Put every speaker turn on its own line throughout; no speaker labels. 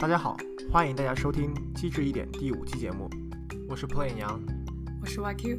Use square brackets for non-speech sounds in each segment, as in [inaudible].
大家好，欢迎大家收听《机智一点》第五期节目，我是 Plain 杨，
我是 YQ。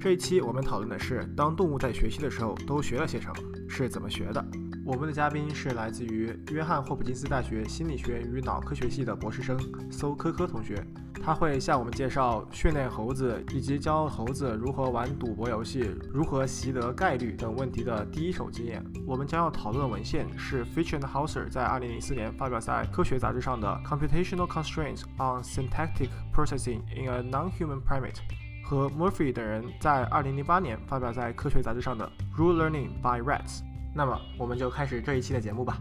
这一期我们讨论的是，当动物在学习的时候都学了些什么，是怎么学的。我们的嘉宾是来自于约翰霍普金斯大学心理学与脑科学系的博士生搜科科同学。他会向我们介绍训练猴子以及教猴子如何玩赌博游戏、如何习得概率等问题的第一手经验。我们将要讨论的文献是 Fisher and Hauser 在2004年发表在科学杂志上的《Computational Constraints on Syntactic Processing in a Non-Human Primate》和 Murphy 等人在2008年发表在科学杂志上的《Rule Learning by Rats》。那么，我们就开始这一期的节目吧。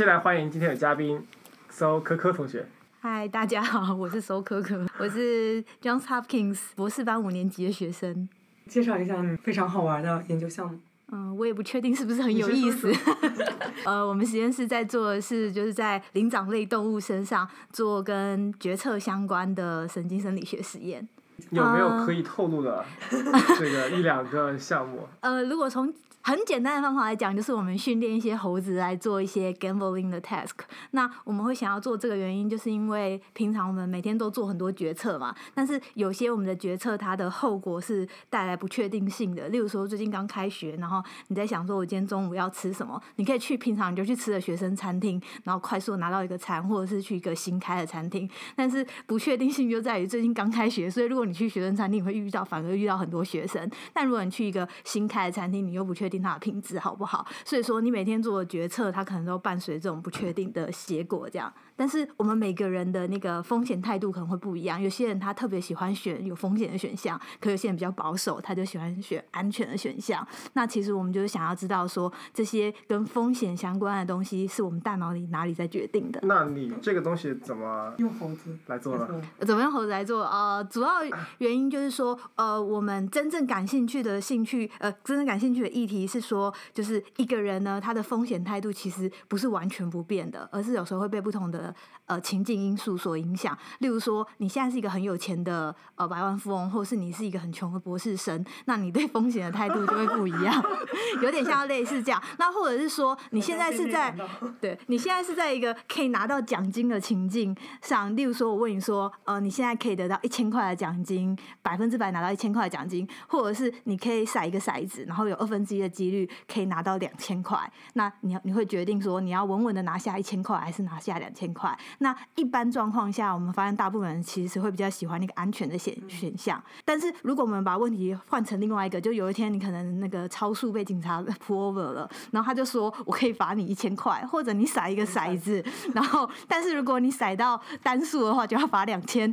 先来欢迎今天的嘉宾，搜科科同学。
嗨，大家好，我是搜科科，我是 Johns Hopkins 博士班五年级的学生。
介绍一下非常好玩的研究项目。
嗯，我也不确定是不是很有意思。[laughs] 呃，我们实验室在做的是，就是在灵长类动物身上做跟决策相关的神经生理学实验。
有没有可以透露的这个一两个项目？[laughs]
呃，如果从很简单的方法来讲，就是我们训练一些猴子来做一些 gambling 的 task。那我们会想要做这个原因，就是因为平常我们每天都做很多决策嘛。但是有些我们的决策它的后果是带来不确定性的。例如说，最近刚开学，然后你在想说，我今天中午要吃什么？你可以去平常你就去吃的学生餐厅，然后快速拿到一个餐，或者是去一个新开的餐厅。但是不确定性就在于最近刚开学，所以如果你去学生餐厅，你会遇到反而遇到很多学生。但如果你去一个新开的餐厅，你又不确定它的品质好不好，所以说你每天做的决策，它可能都伴随这种不确定的结果，这样。但是我们每个人的那个风险态度可能会不一样，有些人他特别喜欢选有风险的选项，可有些人比较保守，他就喜欢选安全的选项。那其实我们就是想要知道说，这些跟风险相关的东西，是我们大脑里哪里在决定的？
那你这个东西怎么
用猴子
来做呢？
怎么用猴子来做？呃，主要原因就是说，呃，我们真正感兴趣的兴趣，呃，真正感兴趣的议题是说，就是一个人呢，他的风险态度其实不是完全不变的，而是有时候会被不同的。呃，情境因素所影响，例如说，你现在是一个很有钱的呃百万富翁，或是你是一个很穷的博士生，那你对风险的态度就会不一样，[laughs] 有点像类似这样。那或者是说，你现在是在对你现在是在一个可以拿到奖金的情境上，例如说，我问你说，呃，你现在可以得到一千块的奖金，百分之百拿到一千块的奖金，或者是你可以甩一个骰子，然后有二分之一的几率可以拿到两千块，那你你会决定说，你要稳稳的拿下一千块，还是拿下两千块？那一般状况下，我们发现大部分人其实会比较喜欢那个安全的选选项。但是如果我们把问题换成另外一个，就有一天你可能那个超速被警察 [laughs] pull over 了，然后他就说我可以罚你一千块，或者你甩一个骰子，然后但是如果你骰到单数的话就要罚两千，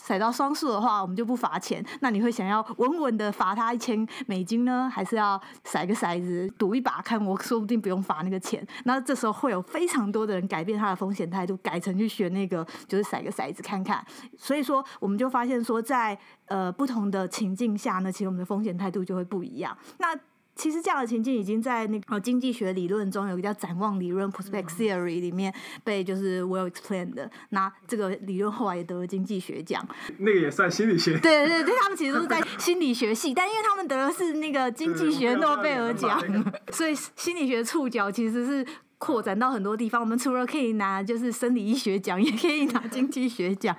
骰到双数的话我们就不罚钱。那你会想要稳稳的罚他一千美金呢，还是要骰个骰子赌一把，看我说不定不用罚那个钱？那这时候会有非常多的人改变他的风险态度，改成去。选那个就是骰个骰子看看，所以说我们就发现说，在呃不同的情境下呢，其实我们的风险态度就会不一样。那其实这样的情境已经在那个经济学理论中有一个叫展望理论 （prospect theory） 里面被就是 well explained 的。那这个理论后来也得了经济学奖。
那个也算心理学？
对对对，他们其实都是在心理学系，但因为他们得的是那个经济学诺贝尔奖，所以心理学触角其实是。扩展到很多地方，我们除了可以拿就是生理医学奖，[laughs] 也可以拿经济学奖。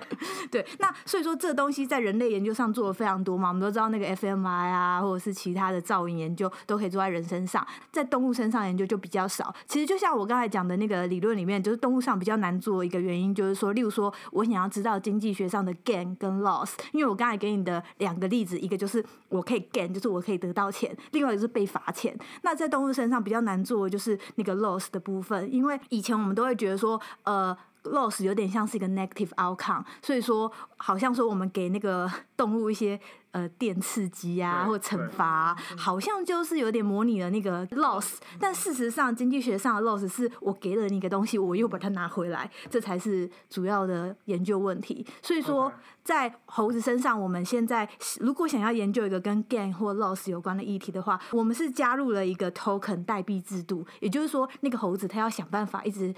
对，那所以说这东西在人类研究上做的非常多嘛。我们都知道那个 fmi 啊，或者是其他的噪音研究都可以做在人身上，在动物身上研究就比较少。其实就像我刚才讲的那个理论里面，就是动物上比较难做一个原因，就是说，例如说我想要知道经济学上的 gain 跟 loss，因为我刚才给你的两个例子，一个就是我可以 gain，就是我可以得到钱；，另外一个是被罚钱。那在动物身上比较难做，就是那个 loss 的。部分，因为以前我们都会觉得说，呃，loss 有点像是一个 negative outcome，所以说好像说我们给那个 [laughs] 动物一些。呃，电刺激啊，或惩罚，好像就是有点模拟了那个 loss，但事实上，经济学上的 loss 是我给了你一个东西，我又把它拿回来，这才是主要的研究问题。所以说，在猴子身上，我们现在如果想要研究一个跟 gain 或 loss 有关的议题的话，我们是加入了一个 token 代币制度，也就是说，那个猴子它要想办法一直。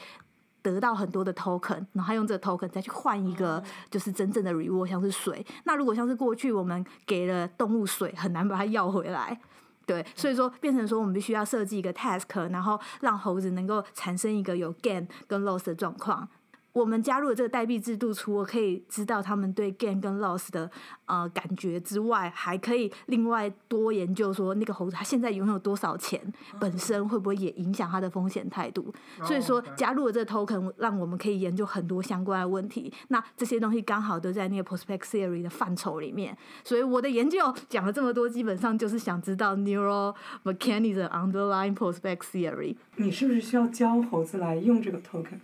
得到很多的 token，然后用这个 token 再去换一个就是真正的 reward，像是水。那如果像是过去我们给了动物水，很难把它要回来。对，所以说变成说我们必须要设计一个 task，然后让猴子能够产生一个有 gain 跟 loss 的状况。我们加入了这个代币制度，除了可以知道他们对 gain 跟 loss 的呃感觉之外，还可以另外多研究说那个猴子它现在拥有多少钱，本身会不会也影响它的风险态度。所以说加入了这个 token，让我们可以研究很多相关的问题。那这些东西刚好都在那个 prospect theory 的范畴里面。所以我的研究讲了这么多，基本上就是想知道 neural mechanism underlying prospect theory。
你是不是需要教猴子来用这个 token？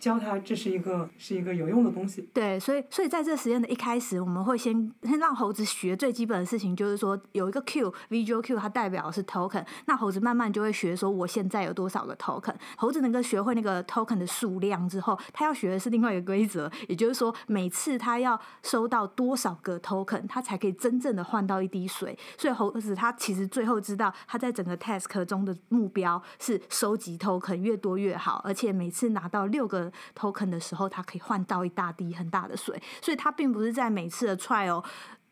教他这是一个是一个有用的东西。
对，所以所以在这实验的一开始，我们会先先让猴子学最基本的事情，就是说有一个 Q V G Q，它代表是 token。那猴子慢慢就会学说我现在有多少个 token。猴子能够学会那个 token 的数量之后，他要学的是另外一个规则，也就是说每次他要收到多少个 token，他才可以真正的换到一滴水。所以猴子他其实最后知道，他在整个 task 中的目标是收集 token 越多越好，而且每次拿到六个。Token 的时候，它可以换到一大滴很大的水，所以它并不是在每次的 trial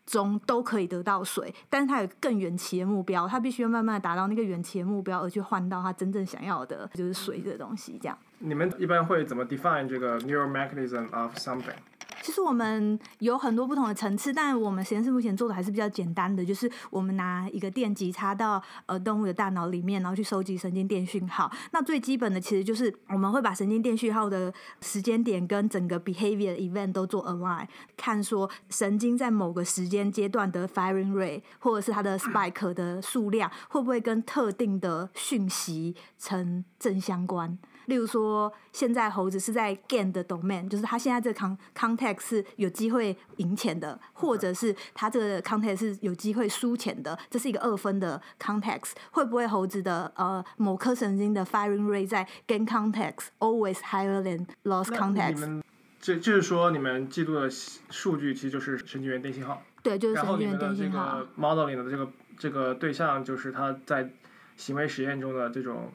中都可以得到水，但是它有更远期的目标，它必须要慢慢达到那个远期的目标，而去换到它真正想要的，就是水的东西。这样，
你们一般会怎么 define 这个 neural mechanism of something？
其实我们有很多不同的层次，但我们实验室目前做的还是比较简单的，就是我们拿一个电极插到呃动物的大脑里面，然后去收集神经电讯号。那最基本的其实就是我们会把神经电讯号的时间点跟整个 behavior event 都做 align，看说神经在某个时间阶段的 firing rate 或者是它的 spike 的数量会不会跟特定的讯息成正相关。例如说，现在猴子是在 gain 的 domain，就是它现在这个 con context 是有机会赢钱的，或者是它这个 context 是有机会输钱的，这是一个二分的 context。会不会猴子的呃某颗神经的 firing rate 在 gain context always higher than loss context？
你们这就是说，你们记录的数据其实就是神经元电信号。
对，就是神经元
电
信
号。modeling 的这个这个对象就是它在行为实验中的这种。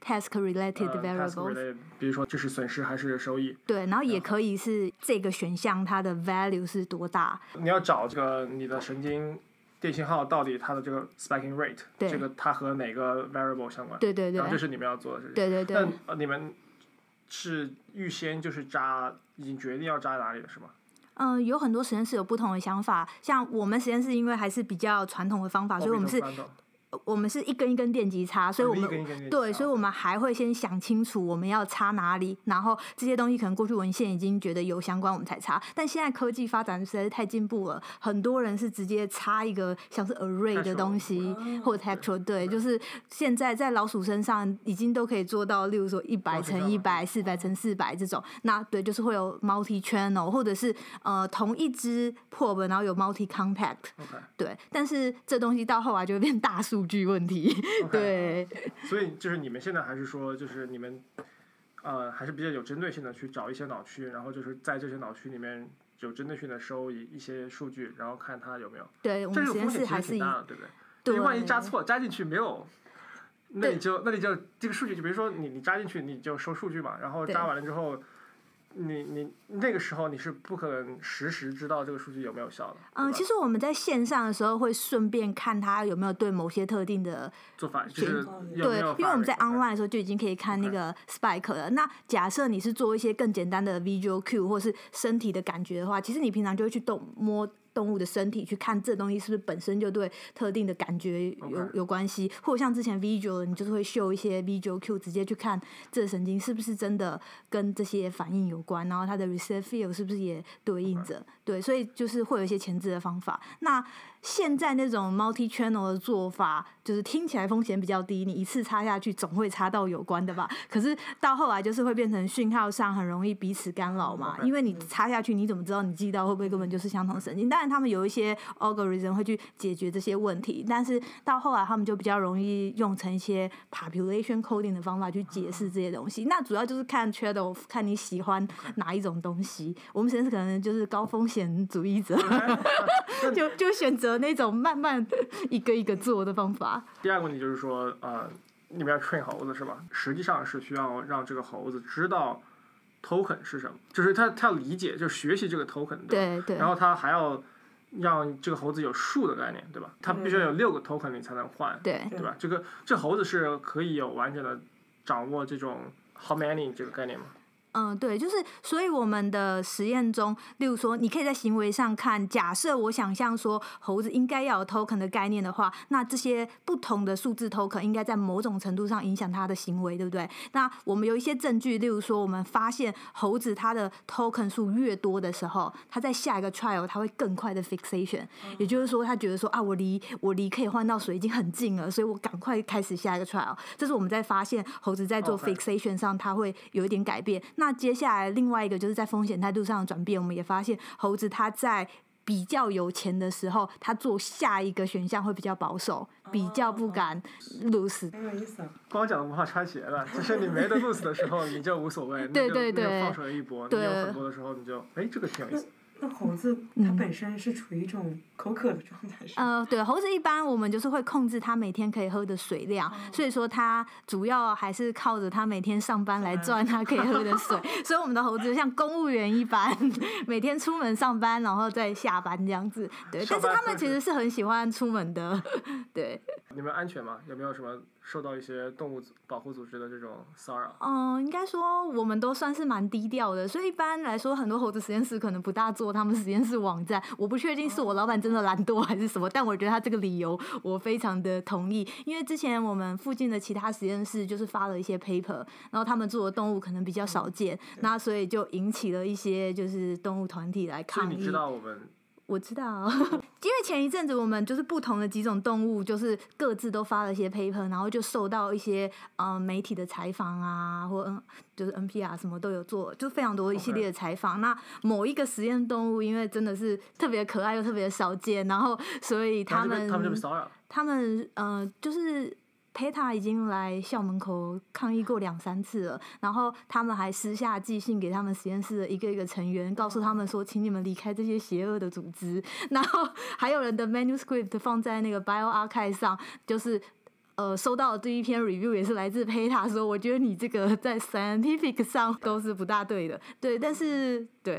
Task related variables，
比如说这是损失还是收益？
对，然后也可以是这个选项它的 value 是多大？
你要找这个你的神经电信号到底它的这个 spiking rate，这个它和哪个 variable 相关？
对对对。
然后这是你们要做的事情。
对对对。
那你们是预先就是扎，已经决定要扎哪里了是吗？
嗯，有很多实验室有不同的想法，像我们实验室因为还是比较传统的方法，所以我们是。我们是一根一根电极插，所以我们对，所以我们还会先想清楚我们要插哪里，然后这些东西可能过去文献已经觉得有相关，我们才插。但现在科技发展实在是太进步了，很多人是直接插一个像是 array 的东西，或者 texture，对，就是现在在老鼠身上已经都可以做到，例如说一百乘一百、四百乘四百这种。那对，就是会有 multi channel，或者是呃同一只 probe，然后有 multi contact，对。但是这东西到后来就会变大数。数据问题，对，
所以就是你们现在还是说，就是你们呃还是比较有针对性的去找一些脑区，然后就是在这些脑区里面有针对性的收一一些数据，然后看它有没有。
对，我们实验室还是
挺大的，对不对？对，万一扎错，扎进去没有，那你就那你就这个数据，就比如说你你扎进去你就收数据嘛，然后扎完了之后。你你那个时候你是不可能实时知道这个数据有没有效的。
嗯，其实我们在线上的时候会顺便看它有没有对某些特定的
做法，就是
对，因为我们在 online 的时候就已经可以看那个 spike 了。那假设你是做一些更简单的 visual cue 或是身体的感觉的话，其实你平常就会去动摸。动物的身体去看这东西是不是本身就对特定的感觉有有关系，或者像之前 visual，你就是会秀一些 visual cue，直接去看这神经是不是真的跟这些反应有关，然后它的 receive field 是不是也对应着，对，所以就是会有一些前置的方法。那现在那种 multi channel 的做法，就是听起来风险比较低，你一次插下去总会插到有关的吧？可是到后来就是会变成讯号上很容易彼此干扰嘛，因为你插下去，你怎么知道你记到会不会根本就是相同神经？当然他们有一些 algorithm 会去解决这些问题，但是到后来他们就比较容易用成一些 population coding 的方法去解释这些东西。那主要就是看 trade off，看你喜欢哪一种东西。我们实验室可能就是高风险主义者，[laughs] 就就选择那种慢慢一个一个做的方法。
第二个问题就是说，呃，你们要 train 猴子是吧？实际上是需要让这个猴子知道。token 是什么？就是他他要理解，就是学习这个 token，
对
对。然后他还要让这个猴子有数的概念，对吧？它必须要有六个 token 你才能换，
对，
对吧？这个这猴子是可以有完整的掌握这种 how many 这个概念吗？
嗯，对，就是，所以我们的实验中，例如说，你可以在行为上看，假设我想象说猴子应该要有 token 的概念的话，那这些不同的数字 token 应该在某种程度上影响它的行为，对不对？那我们有一些证据，例如说，我们发现猴子它的 token 数越多的时候，它在下一个 trial 它会更快的 fixation，也就是说，它觉得说啊，我离我离可以换到水已经很近了，所以我赶快开始下一个 trial。这是我们在发现猴子在做 fixation 上，它会有一点改变。那接下来另外一个就是在风险态度上的转变，我们也发现猴子它在比较有钱的时候，他做下一个选项会比较保守，比较不敢 lose。
很有意思啊。
光讲文化穿鞋了，就是你没得 lose 的时候，你就无所谓，[laughs]
对对对
放手一搏。你
对
有很多的时候，你就哎，这个挺有意思。
那猴子它本身是处于一种口渴的状态，是吗？
呃，对，猴子一般我们就是会控制它每天可以喝的水量，所以说它主要还是靠着它每天上班来赚它可以喝的水，[laughs] 所以我们的猴子就像公务员一般，[laughs] 每天出门上班，然后再下班这样子。对，但是他们其实是很喜欢出门的，[laughs] 对。
你们安全吗？有没有什么受到一些动物保护组织的这种骚扰？
嗯，应该说我们都算是蛮低调的，所以一般来说，很多猴子实验室可能不大做他们实验室网站。我不确定是我老板真的懒惰还是什么，但我觉得他这个理由我非常的同意，因为之前我们附近的其他实验室就是发了一些 paper，然后他们做的动物可能比较少见，那所以就引起了一些就是动物团体来抗议
你知。道我们
我知道，[laughs] 因为前一阵子我们就是不同的几种动物，就是各自都发了一些 paper，然后就受到一些呃媒体的采访啊，或嗯就是 NPR 什么都有做，就非常多一系列的采访。那某一个实验动物，因为真的是特别可爱又特别少见，然后所以他们
他们就被骚扰了。
他们呃，就是 PETA 已经来校门口抗议过两三次了，然后他们还私下寄信给他们实验室的一个一个成员，告诉他们说，请你们离开这些邪恶的组织。然后还有人的 manuscript 放在那个 bioarchive 上，就是。呃，收到的第一篇 review 也是来自 PETA 说，我觉得你这个 [laughs] 在 scientific 上都是不大对的，对，但是对，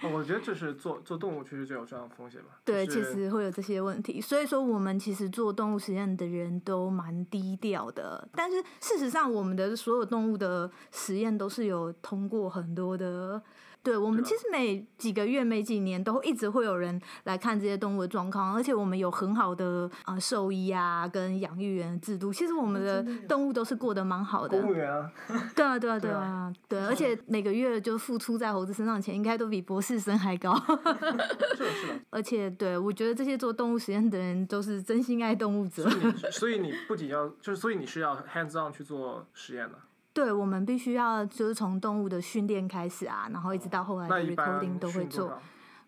哦我觉得这是做做动物确实就有这样的风险吧。
对，其实会有这些问题，所以说我们其实做动物实验的人都蛮低调的，但是事实上我们的所有动物的实验都是有通过很多的。对我们其实每几个月、每几年都一直会有人来看这些动物的状况，而且我们有很好的呃兽医啊跟养育员制度。其实我们的动物都是过得蛮好的。
公务员啊，
对啊，对啊，[laughs] 对
对
啊，对，而且每个月就付出在猴子身上的钱，应该都比博士生还高。[laughs]
是的，是的。
而且，对我觉得这些做动物实验的人都是真心爱动物者。
所以你不仅要，就是所以你是要 hands on 去做实验的。
对，我们必须要就是从动物的训练开始啊，然后一直到后来的 recording 都会做。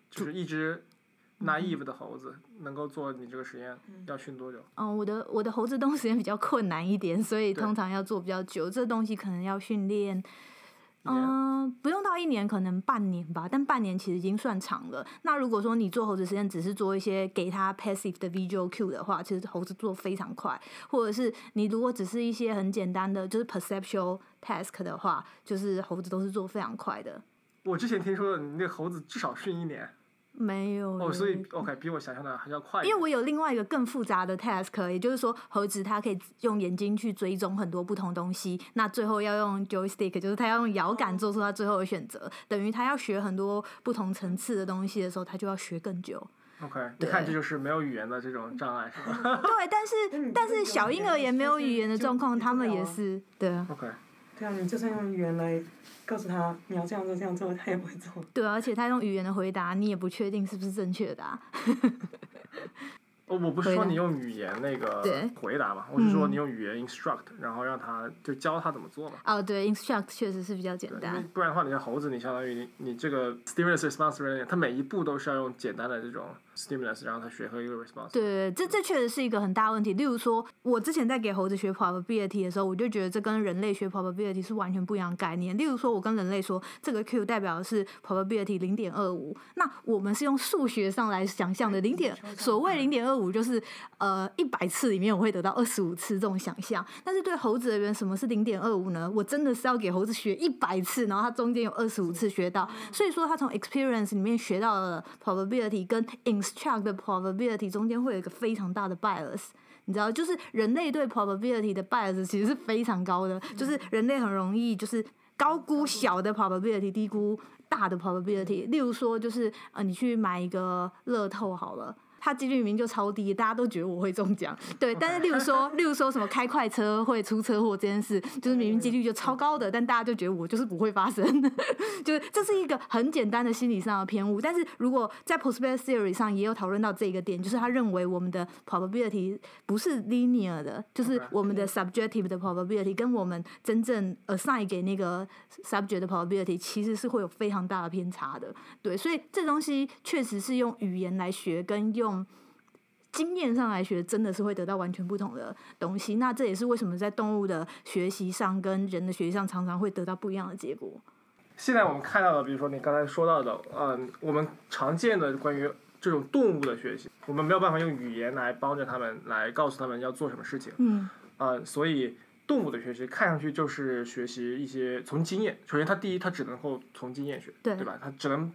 就是一只 naive 的猴子能够做你这个实验，要训多久？
嗯，我的我的猴子动物实验比较困难一点，所以通常要做比较久。这东西可能要训练，嗯，不用到一年，可能半年吧。但半年其实已经算长了。那如果说你做猴子实验只是做一些给它 passive 的 visual cue 的话，其实猴子做非常快。或者是你如果只是一些很简单的就是 perceptual task 的话，就是猴子都是做非常快的。
我之前听说你那猴子至少训一年
没有
哦，所以 OK 比我想象的还要快一点。
因为我有另外一个更复杂的 task，也就是说，猴子它可以用眼睛去追踪很多不同东西，那最后要用 joystick，就是它要用摇杆做出它最后的选择，等于它要学很多不同层次的东西的时候，它就要学更久。
OK，你看这就是没有语言的这种障碍是吧
对，但是但是小婴儿也没有语言的状况，他们也是对啊
，？OK，
对啊，你就算用语言来告诉他你要这样做这样做，他也不会做。[laughs]
对啊，而且他用语言的回答，你也不确定是不是正确的、啊。[laughs]
哦，我不是说你用语言那个回答嘛，我是说
嗯
你用语言 instruct，然后让他就教他怎么做嘛。
哦，对，instruct 确实是比较简单。
不然的话，你像猴子，你相当于你你这个 stimulus response 它每一步都是要用简单的这种 stimulus，然后它学会一个 response。
对，这这确实是一个很大问题。例如说，我之前在给猴子学 probability 的时候，我就觉得这跟人类学 probability 是完全不一样的概念。例如说，我跟人类说这个 Q 代表的是 probability 零点二五，那我们是用数学上来想象的零点，所谓零点二五就是呃一百次里面我会得到二十五次这种想象。但是对猴子而言，什么是零点二五呢？我真的是要给猴子学一百次，然后它中间有二十五次学到，所以说它从 experience 里面学到了 probability 跟 construct 的 probability 中间会有一个非常大的 bias。你知道，就是人类对 probability 的 bias 其实是非常高的，就是人类很容易就是高估小的 probability，低估大的 probability。例如说，就是呃，你去买一个乐透好了。它几率明明就超低，大家都觉得我会中奖。对，但是例如说，[laughs] 例如说什么开快车会出车祸这件事，就是明明几率就超高的，但大家就觉得我就是不会发生。[laughs] 就是这是一个很简单的心理上的偏误。但是如果在 probability theory 上也有讨论到这个点，就是他认为我们的 probability 不是 linear 的，就是我们的 subjective 的 probability 跟我们真正 assign 给那个 subject 的 probability 其实是会有非常大的偏差的。对，所以这东西确实是用语言来学，跟用经验上来学，真的是会得到完全不同的东西。那这也是为什么在动物的学习上跟人的学习上，常常会得到不一样的结果。
现在我们看到的，比如说你刚才说到的，嗯，我们常见的关于这种动物的学习，我们没有办法用语言来帮着他们，来告诉他们要做什么事情。
嗯，
呃，所以动物的学习看上去就是学习一些从经验。首先，它第一，它只能够从经验学，
对
对吧？它只能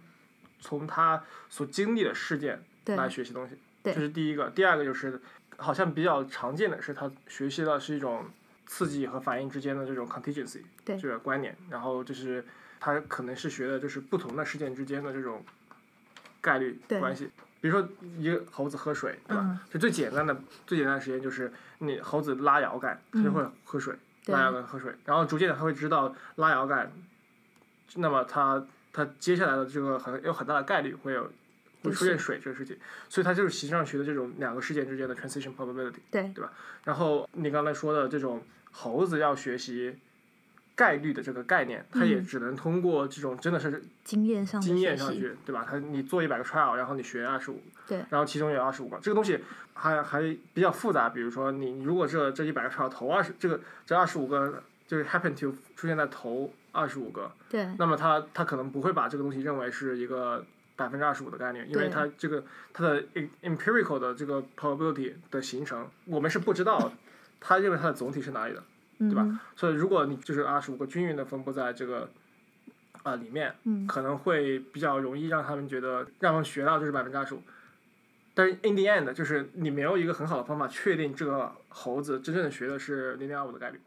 从它所经历的事件来学习东西。
对
这是第一个。第二个就是，好像比较常见的是，他学习的是一种刺激和反应之间的这种 contingency
对
这个观念。然后就是他可能是学的就是不同的事件之间的这种概率
对
关系。比如说一个猴子喝水，对吧？
嗯
就最简单的最简单的实验就是你猴子拉摇杆，它就会喝水，
嗯
拉摇杆喝水，然后逐渐的它会知道拉摇杆，那么它它接下来的这个很有很大的概率会有会出现水这个事情，所以它就是实际上学的这种两个事件之间的 transition probability，
对
对吧？然后你刚才说的这种猴子要学习概率的这个概念，它也
嗯
只能通过这种真的是
经验上
经验
学习
上去，对吧？它你做一百个 trial，然后你学二十五，
对
然后其中有二十五个，这个东西还还比较复杂。比如说你如果这这一百个 trial 头二十，这个这二十五个就是 happen to 出现在头二十五个，
对
那么他他可能不会把这个东西认为是一个百分之二十五的概念，因为它这个它的 em- empirical 的这个 probability 的形成，我们是不知道，他认为它的总体是哪里的。
对
吧？所以如果你就是二十五个均匀的分布在这个啊、里面，
嗯
可能会比较容易让他们觉得让他们学到就是百分之二十五。但是 in the end，就是你没有一个很好的方法确定这个猴子真正的学的是零点二五的概率，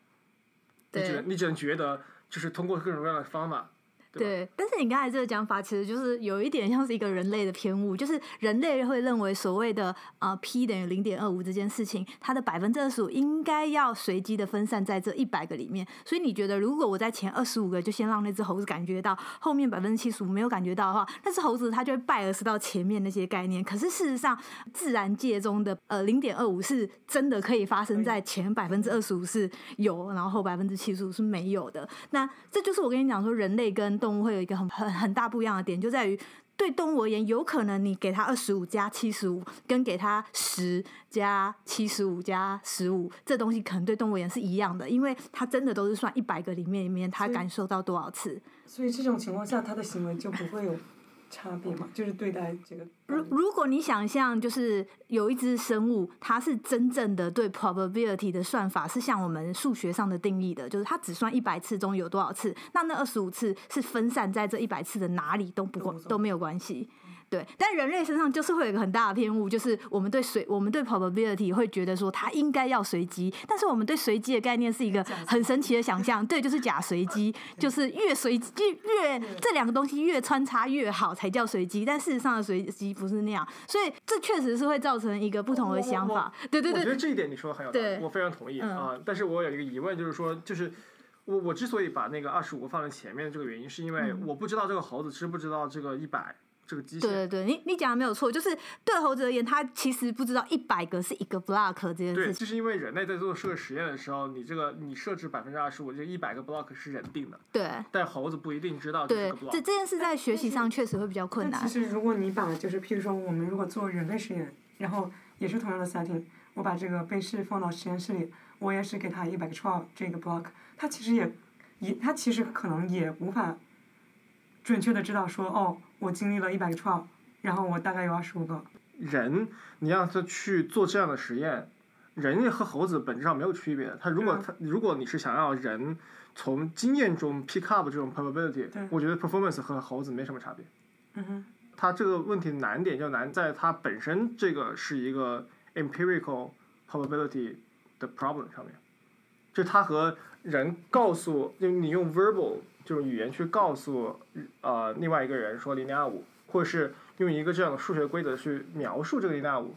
你只
对
能你只能觉得就是通过各种各样的方法，对
对，但是你刚才这个讲法，其实就是有一点像是一个人类的偏误，就是人类会认为所谓的呃 p 等于零点二五这件事情，它的百分之二十五应该要随机的分散在这一百个里面。所以你觉得，如果我在前二十五个就先让那只猴子感觉到，后面百分之七十五没有感觉到的话，那只猴子它就会拜而失到前面那些概念。可是事实上，自然界中的呃零点二五是真的可以发生在前百分之二十五是有，然后后百分之七十五是没有的。那这就是我跟你讲说，人类跟动物会有一个很很很大不一样的点，就在于对动物而言，有可能你给它二十五加七十五，跟给它十加七十五加十五，这东西可能对动物而言是一样的，因为它真的都是算一百个里面里面它感受到多少次。
所以这种情况下，它的行为就不会有差别嘛，就是对待这个。
如如果你想象就是有一只生物，它是真正的对 probability 的算法是像我们数学上的定义的，就是它只算一百次中有多少次，那那二十五次是分散在这一百次的哪里都不关
都无所谓
都没有关系。对，但人类身上就是会有一个很大的偏误，就是我们对随我们对 probability 会觉得说它应该要随机，但是我们对随机的概念是一个很神奇的想象，对，就是假随机，就是越随机越这两个东西越穿插越好才叫随机，但事实上的随机不是那样，所以这确实是会造成一个不同的想法。对对对
我觉得这一点你说的很有道理，我非常同意
嗯
啊。但是我有一个疑问，就是说，就是我我之所以把那个二十五放在前面的这个原因，是因为我不知道这个猴子知不知道这个一百这个机
对
械。
对对，你你讲的没有错，就是对猴子而言，它其实不知道一百个是一个 block 这件，事情。
对就是因为人类在做这个实验的时候，你这个你设置百分之二十五，这一百个 block 是人定的，
对
但猴子不一定知道这个
，block。这这件事在学习上确实会比较困难
但其。实如果你把就是譬如说我们如果做人类实验，然后也是同样的 setting，我把这个被试放到实验室里，我也是给他一百个 trial 这个 block，他其实也也他其实可能也无法准确的知道说哦，我经历了一百个 trial，然后我大概有二十五个。
人，你让他去做这样的实验，人和猴子本质上没有区别。他如果他如果你是想要人从经验中 pick up 这种 probability，我觉得 performance 和猴子没什么差别。
嗯哼，
它这个问题难点就难在它本身这个是一个 empirical probability 的 problem 上面，就它和人告诉，就你用 verbal 就是语言去告诉呃另外一个人说零点二五，或者是用一个这样的数学规则去描述这个零点二五，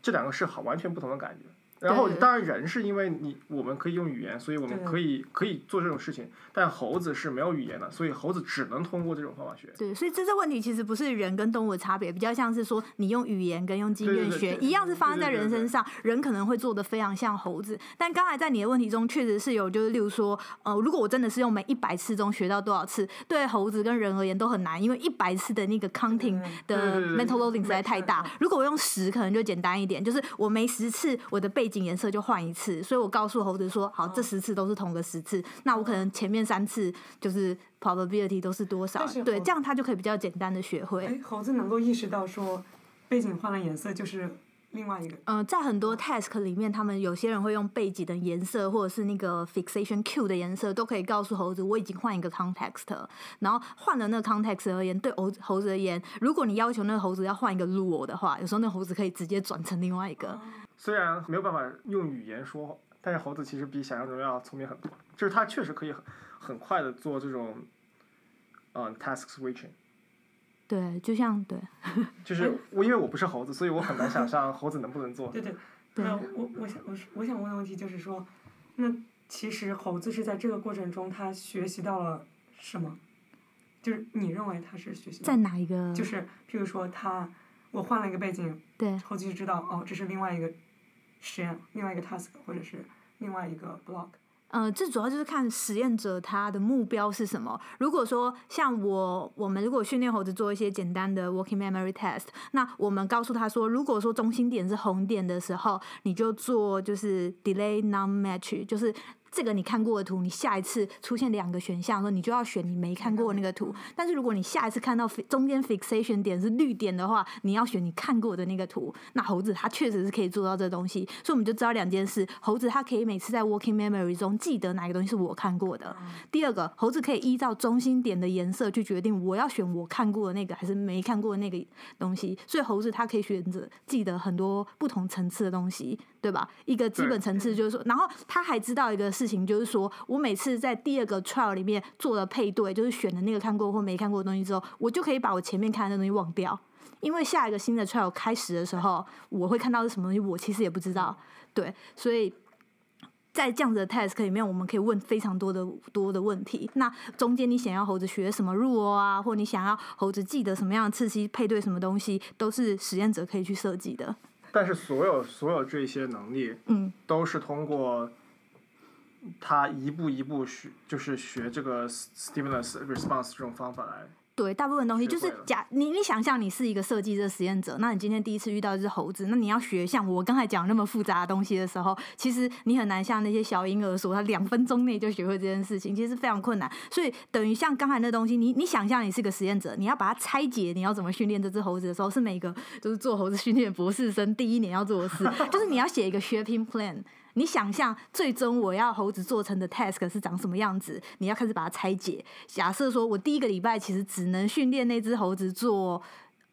这两个是好完全不同的感觉。然后当然人是因为你我们可以用语言，所以我们可以可以做这种事情，但猴子是没有语言的，所以猴子只能通过这种方法学。
对，所以这这问题其实不是人跟动物的差别，比较像是说你用语言跟用经验学一样是发生在人身上，人可能会做的非常像猴子。但刚才在你的问题中确实是有，就是例如说，呃，如果我真的是用每一百次中学到多少次，对猴子跟人而言都很难，因为一百次的那个 counting 的 mental loading 实在太大。如果我用十，可能就简单一点，就是我每十次我的背景颜色就换一。次，所以我告诉猴子说：“好，这十次都是同个十次，那我可能前面三次就是 probability 都是多少？对，这样他就可以比较简单的学会。”
猴子能够意识到说背景换了颜色就是另外一个。
嗯，在很多 task 里面，他们有些人会用背景的颜色或者是那个 fixation Q 的颜色，都可以告诉猴子我已经换一个 context。然后换了那个 context 而言，对猴猴子而言，如果你要求那个猴子要换一个 rule 的话，有时候那猴子可以直接转成另外一个。
虽然没有办法用语言说，但是猴子其实比想象中要聪明很多。就是它确实可以很很快的做这种，嗯，task switching。
对，就像对。[laughs]
就是我因为我不是猴子，所以我很难想象猴子能不能做。
对对。[laughs] 对我我想我我想问的问题就是说，那其实猴子是在这个过程中，它学习到了什么？就是你认为它是学习
在哪一个？
就是譬如说，它我换了一个背景，
对，
猴子就知道哦，这是另外一个。实验另外一个 task 或者是另外一个 block。
呃，这主要就是看实验者他的目标是什么。如果说像我，我们如果训练猴子做一些简单的 working memory test，那我们告诉他说，如果说中心点是红点的时候，你就做就是 delay non match，就是。这个你看过的图，你下一次出现两个选项的时候，你就要选你没看过那个图。但是如果你下一次看到中间 fixation 点是绿点的话，你要选你看过的那个图。那猴子它确实是可以做到这东西，所以我们就知道两件事：猴子它可以每次在 working memory 中记得哪个东西是我看过的。第二个，猴子可以依照中心点的颜色去决定我要选我看过的那个还是没看过的那个东西。所以猴子它可以选择记得很多不同层次的东西。对吧？一个基本层次就是说，然后它还知道一个事情，就是说我每次在第二个 trial 里面做了配对，就是选的那个看过或没看过的东西之后，我就可以把我前面看的东西忘掉，因为下一个新的 trial 开始的时候，我会看到是什么东西，我其实也不知道。对，所以在这样子的 task 里面，我们可以问非常多的多的问题。那中间你想要猴子学什么 rule 啊，或你想要猴子记得什么样的刺激配对什么东西，都是实验者可以去设计的。
但是所有所有这些能力，
嗯，
都是通过他一步一步学，就是学这个 stimulus response 这种方法来。
对，大部分东西就是假你你想象你是一个设计这实验者，那你今天第一次遇到一只猴子，那你要学像我刚才讲那么复杂的东西的时候，其实你很难像那些小婴儿说他两分钟内就学会这件事情，其实非常困难。所以等于像刚才那东西，你你想象你是个实验者，你要把它拆解，你要怎么训练这只猴子的时候，是每个就是做猴子训练博士生第一年要做的事，[laughs] 就是你要写一个 shaping plan。你想象最终我要猴子做成的 task 是长什么样子？你要开始把它拆解。假设说我第一个礼拜其实只能训练那只猴子做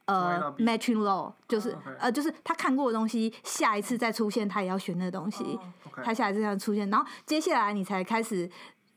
呃 matching law，就是呃就是他看过的东西，下一次再出现他也要学那个东西，他下一次要出现，然后接下来你才开始。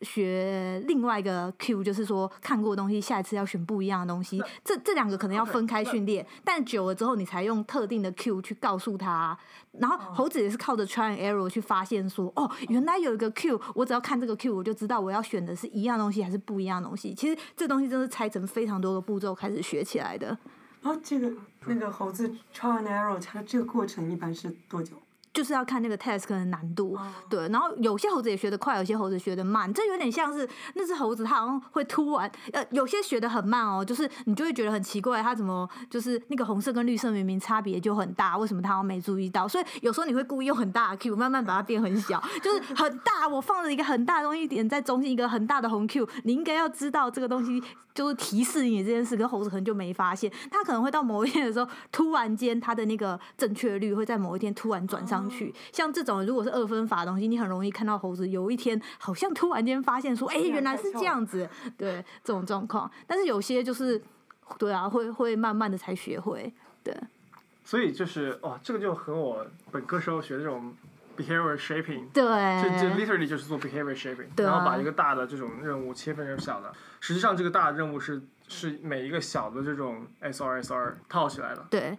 学另外一个 Q，就是说看过的东西，下一次要选不一样的东西。这这两个可能要分开训练，但久了之后，你才用特定的 Q 去告诉他。然后猴子也是靠着 try and error 去发现说，哦，原来有一个 Q，我只要看这个 Q，我就知道我要选的是一样东西还是不一样东西。其实这东西真是拆成非常多个步骤开始学起来的。
啊，这个那个猴子 try and error 它这个过程一般是多久？
就是要看那个 task 的难度，对，然后有些猴子也学得快，有些猴子学得慢，这有点像是那只猴子，它好像会突然，呃，有些学得很慢哦，就是你就会觉得很奇怪，它怎么就是那个红色跟绿色明明差别就很大，为什么它没注意到？所以有时候你会故意用很大的 Q，慢慢把它变很小，就是很大，我放了一个很大的东西点在中心，一个很大的红 Q，你应该要知道这个东西就是提示你这件事，可猴子可能就没发现，它可能会到某一天的时候，突然间它的那个正确率会在某一天突然转上去，像这。种如果是二分法的东西，你很容易看到猴子有一天好像突然间发现说，哎，原来是这样子，[laughs] 对这种状况。但是有些就是对啊，会会慢慢的才学会，对。
所以就是哇，这个就和我本科时候学这种 behavior shaping，
对，
就就 literally 就是做 behavior shaping，
对啊
然后把一个大的这种任务切分成小的。实际上这个大的任务是是每一个小的这种 SR SR 套起来的。
对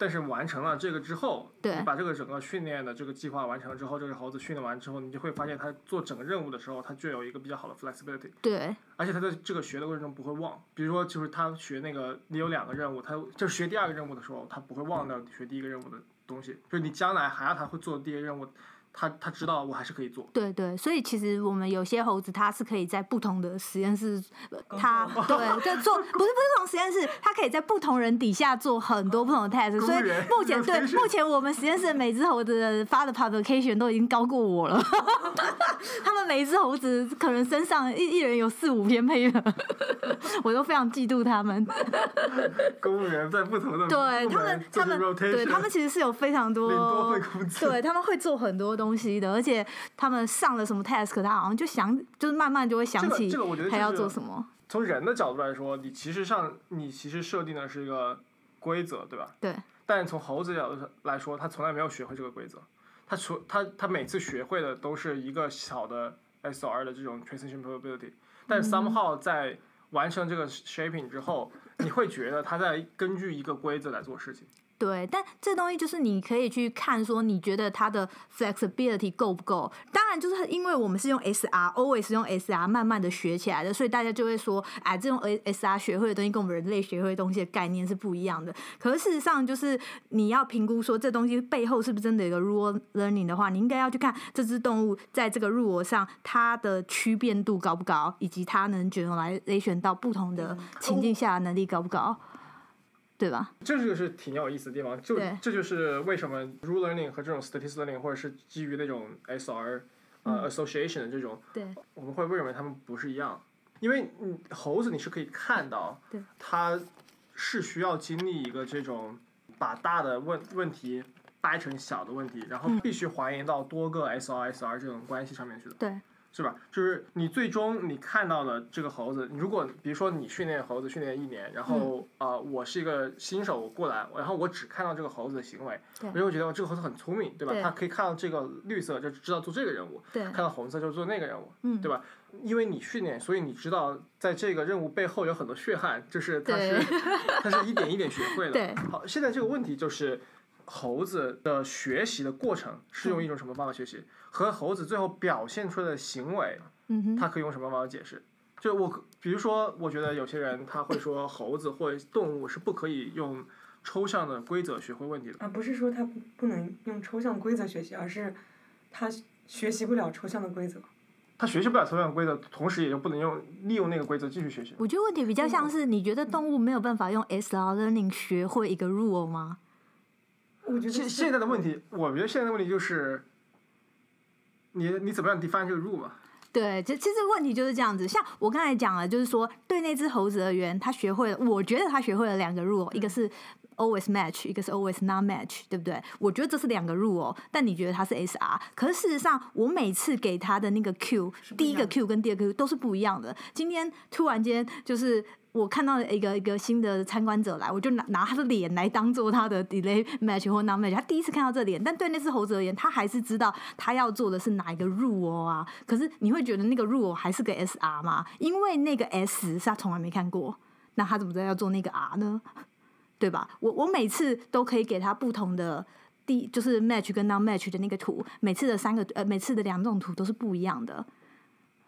但是完成了这个之后，
对
你把这个整个训练的这个计划完成了之后，这个猴子训练完之后，你就会发现它做整个任务的时候，它具有一个比较好的 flexibility，
对
而且它在这个学的过程中不会忘。比如说，就是他学那个你有两个任务，他就是学第二个任务的时候，他不会忘掉学第一个任务的东西。就是你将来还要他会做第一个任务，他他知道我还是可以做。
对对，所以其实我们有些猴子它是可以在不同的实验室，呃它对在做不是不是不同实验室，它可以在不同人底下做很多不同的 test，所以目前对目前我们实验室的每只猴子的发的 publication 都已经高过我了，[laughs] 他们每一只猴子可能身上一一人有四五篇 paper，[laughs] 我都非常嫉妒他们。
公务员在不同的
对他们他们对他们其实是有非常多
领多
对他们会做很多东西的，而且他们上了什么 task，他好像就想，就是慢慢就会想
这个
起
这个我觉得
他要
就是
做什么。
从人的角度来说，你其实上你其实设定的是一个规则，对吧？
对
但是从猴子角度来说，他从来没有学会这个规则，他除他他每次学会的都是一个小的 SR 的这种 transition probability，但是 somehow 在完成这个 shaping 之后，你会觉得他在根据一个规则来做事情。
对，但这东西就是你可以去看说，你觉得它的 flexibility 够不够？当然，就是因为我们是用 SR，always 用 SR 慢慢的学起来的，所以大家就会说，哎，这种 SR 学会的东西跟我们人类学会的东西的概念是不一样的。可是事实上，就是你要评估说这东西背后是不是真的有一个 rule learning 的话，你应该要去看这只动物在这个 rule 上它的区变度高不高，以及它能 generalization 到不同的情境下的能力高不高，对吧？
这就是挺有意思的地方，就这就是为什么 rule learning 和这种 statistical learning 或者是基于那种 SR 呃、association 的这种，
对
我们会认为他们不是一样，因为嗯猴子你是可以看到
对，
它是需要经历一个这种把大的问问题掰成小的问题，然后
嗯
必须还原到多个 SR SR 这种关系上面去的。
对
是吧？就是你最终你看到的这个猴子，如果比如说你训练猴子训练一年，然后
嗯
啊、呃我是一个新手过来，然后我只看到这个猴子的行为，
对
我就会觉得这个猴子很聪明，对吧？
对
它可以看到这个绿色就知道做这个任务，
对
看到红色就做那个任务，
嗯
对吧？因为你训练，所以你知道在这个任务背后有很多血汗，就是它
对
是它是一点一点学会的。[laughs]
对
好，现在这个问题就是。猴子的学习的过程是用一种什么方法学习，和猴子最后表现出来的行为
嗯哼，
他可以用什么方法解释？就我，比如说，我觉得有些人他会说猴子或者动物是不可以用抽象的规则学会问题的。
啊，不是说他不不能用抽象规则学习，而是他学习不了抽象的规则。
他学习不了抽象规则，同时也就不能用利用那个规则继续学习。
我觉得问题比较像是，你觉得动物没有办法用 SR learning 学会一个 rule 吗？
我觉得
现现在的问题，我觉得现在的问题就是，你你怎么样 define 这个 rule 吧？
对，其其实问题就是这样子。像我刚才讲了，就是说对那只猴子而言，他学会了，我觉得他学会了两个 rule，一个是 always match，一个是 always not match，对不对？我觉得这是两个 rule，但你觉得它是 SR，可是事实上，我每次给他的那个 Q，第一个 Q 跟第二个 Q 都是不一样的。今天突然间就是。我看到一个一个新的参观者来，我就拿拿他的脸来当做他的 delay match 或 not match。他第一次看到这脸，但对那只猴子而言，他还是知道他要做的是哪一个 rule 啊。可是你会觉得那个 rule 还是个 SR 吗？因为那个 S 是他从来没看过，那他怎么知道要做那个 R 呢？对吧？我我每次都可以给他不同的第就是 match 跟 non match 的那个图，每次的三个呃每次的两种图都是不一样的。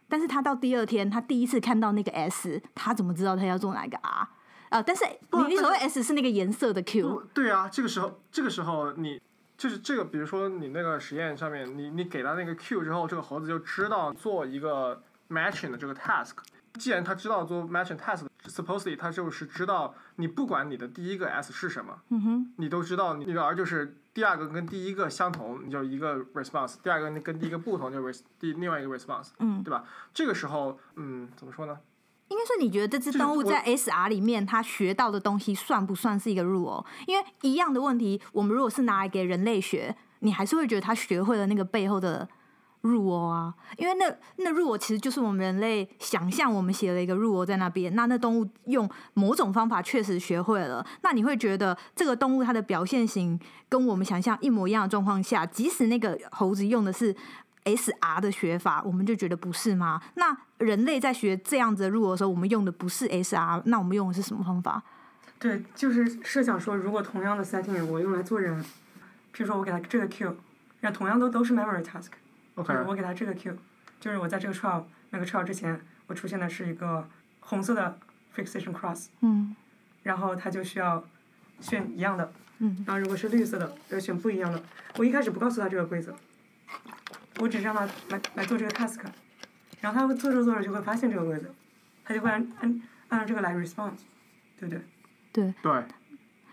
但是他到第二天，他第一次看到那个 S，他怎么知道他要做哪个 R？啊、但是你你所谓 S 是那个颜色的 Q，
对啊，这个时候这个时候你就是这个，比如说你那个实验上面，你你给它那个 Q 之后，这个猴子就知道做一个 matching 的这个 task。既然他知道做 matching test，supposedly 他就是知道你不管你的第一个 S 是什么，
嗯哼，
你都知道你的 R 就是第二个跟第一个相同，你就一个 response；第二个跟第一个不同，就 res 第另外一个 response，
嗯，
对吧？这个时候，嗯，怎么说呢？
应该说你觉得这只动物在 SR 里面它学到的东西算不算是一个 rule？因为一样的问题，我们如果是拿来给人类学，你还是会觉得它学会了那个背后的入窝啊，因为那那入窝其实就是我们人类想象我们写了一个入窝在那边，那那动物用某种方法确实学会了，那你会觉得这个动物它的表现型跟我们想象一模一样的状况下，即使那个猴子用的是 S R 的学法，我们就觉得不是吗？那人类在学这样子的入窝的时候，我们用的不是 S R，那我们用的是什么方法？
对，就是设想说，如果同样的 setting 我用来做人，比如说我给他这个 Q，那同样都都是 memory task，
OK，
就是我给他这个 Q，就是我在这个 trial 那个 trial 之前，我出现的是一个红色的 fixation cross，
嗯。
然后他就需要选一样的，
嗯。
然后如果是绿色的，要选不一样的。我一开始不告诉他这个规则，我只是让他来来做这个 task，然后他会做着做着就会发现这个规则，他就会按按按照这个来 respond，对不对？
对，
对，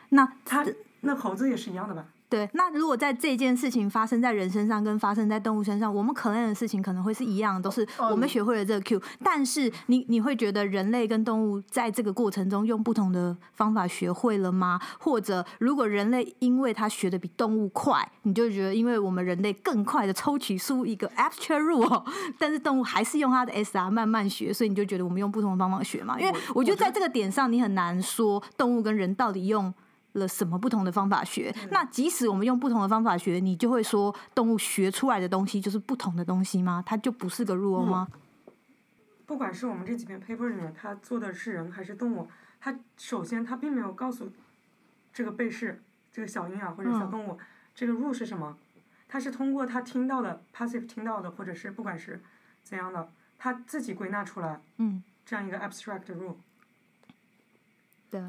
那
他那猴子也是一样的吧？
对，那如果在这件事情发生在人身上，跟发生在动物身上，我们可能的事情可能会是一样，都是我们学会了这个 Q，、但是你你会觉得人类跟动物在这个过程中用不同的方法学会了吗？或者如果人类因为他学的比动物快，你就觉得因为我们人类更快的抽取出一个 abstract rule，[laughs] 但是动物还是用它的 SR 慢慢学，所以你就觉得我们用不同的方法学嘛？因为我觉得在这个点上，你很难说动物跟人到底用。了什么不同的方法学？那即使我们用不同的方法学，你就会说动物学出来的东西就是不同的东西吗？它就不是个 rule 吗？
不管是我们这几篇 paper 里面，他做的是人还是动物，他首先他并没有告诉这个被试这个小婴儿或者小动物、这个 rule 是什么，他是通过他听到的 passive 听到的，或者是不管是怎样的，他自己归纳出来
嗯，
这样一个 abstract rule。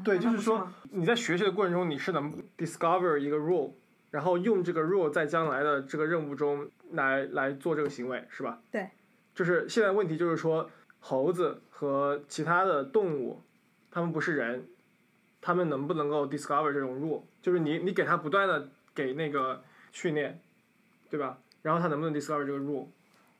对
就是说你在学习的过程中，你是能 discover 一个 rule，然后用这个 rule 在将来的这个任务中来来做这个行为，是吧？
对。
就是现在问题就是说，猴子和其他的动物，它们不是人，他们能不能够 discover 这种 rule？就是你你给它不断的给那个训练，对吧？然后它能不能 discover 这个 rule？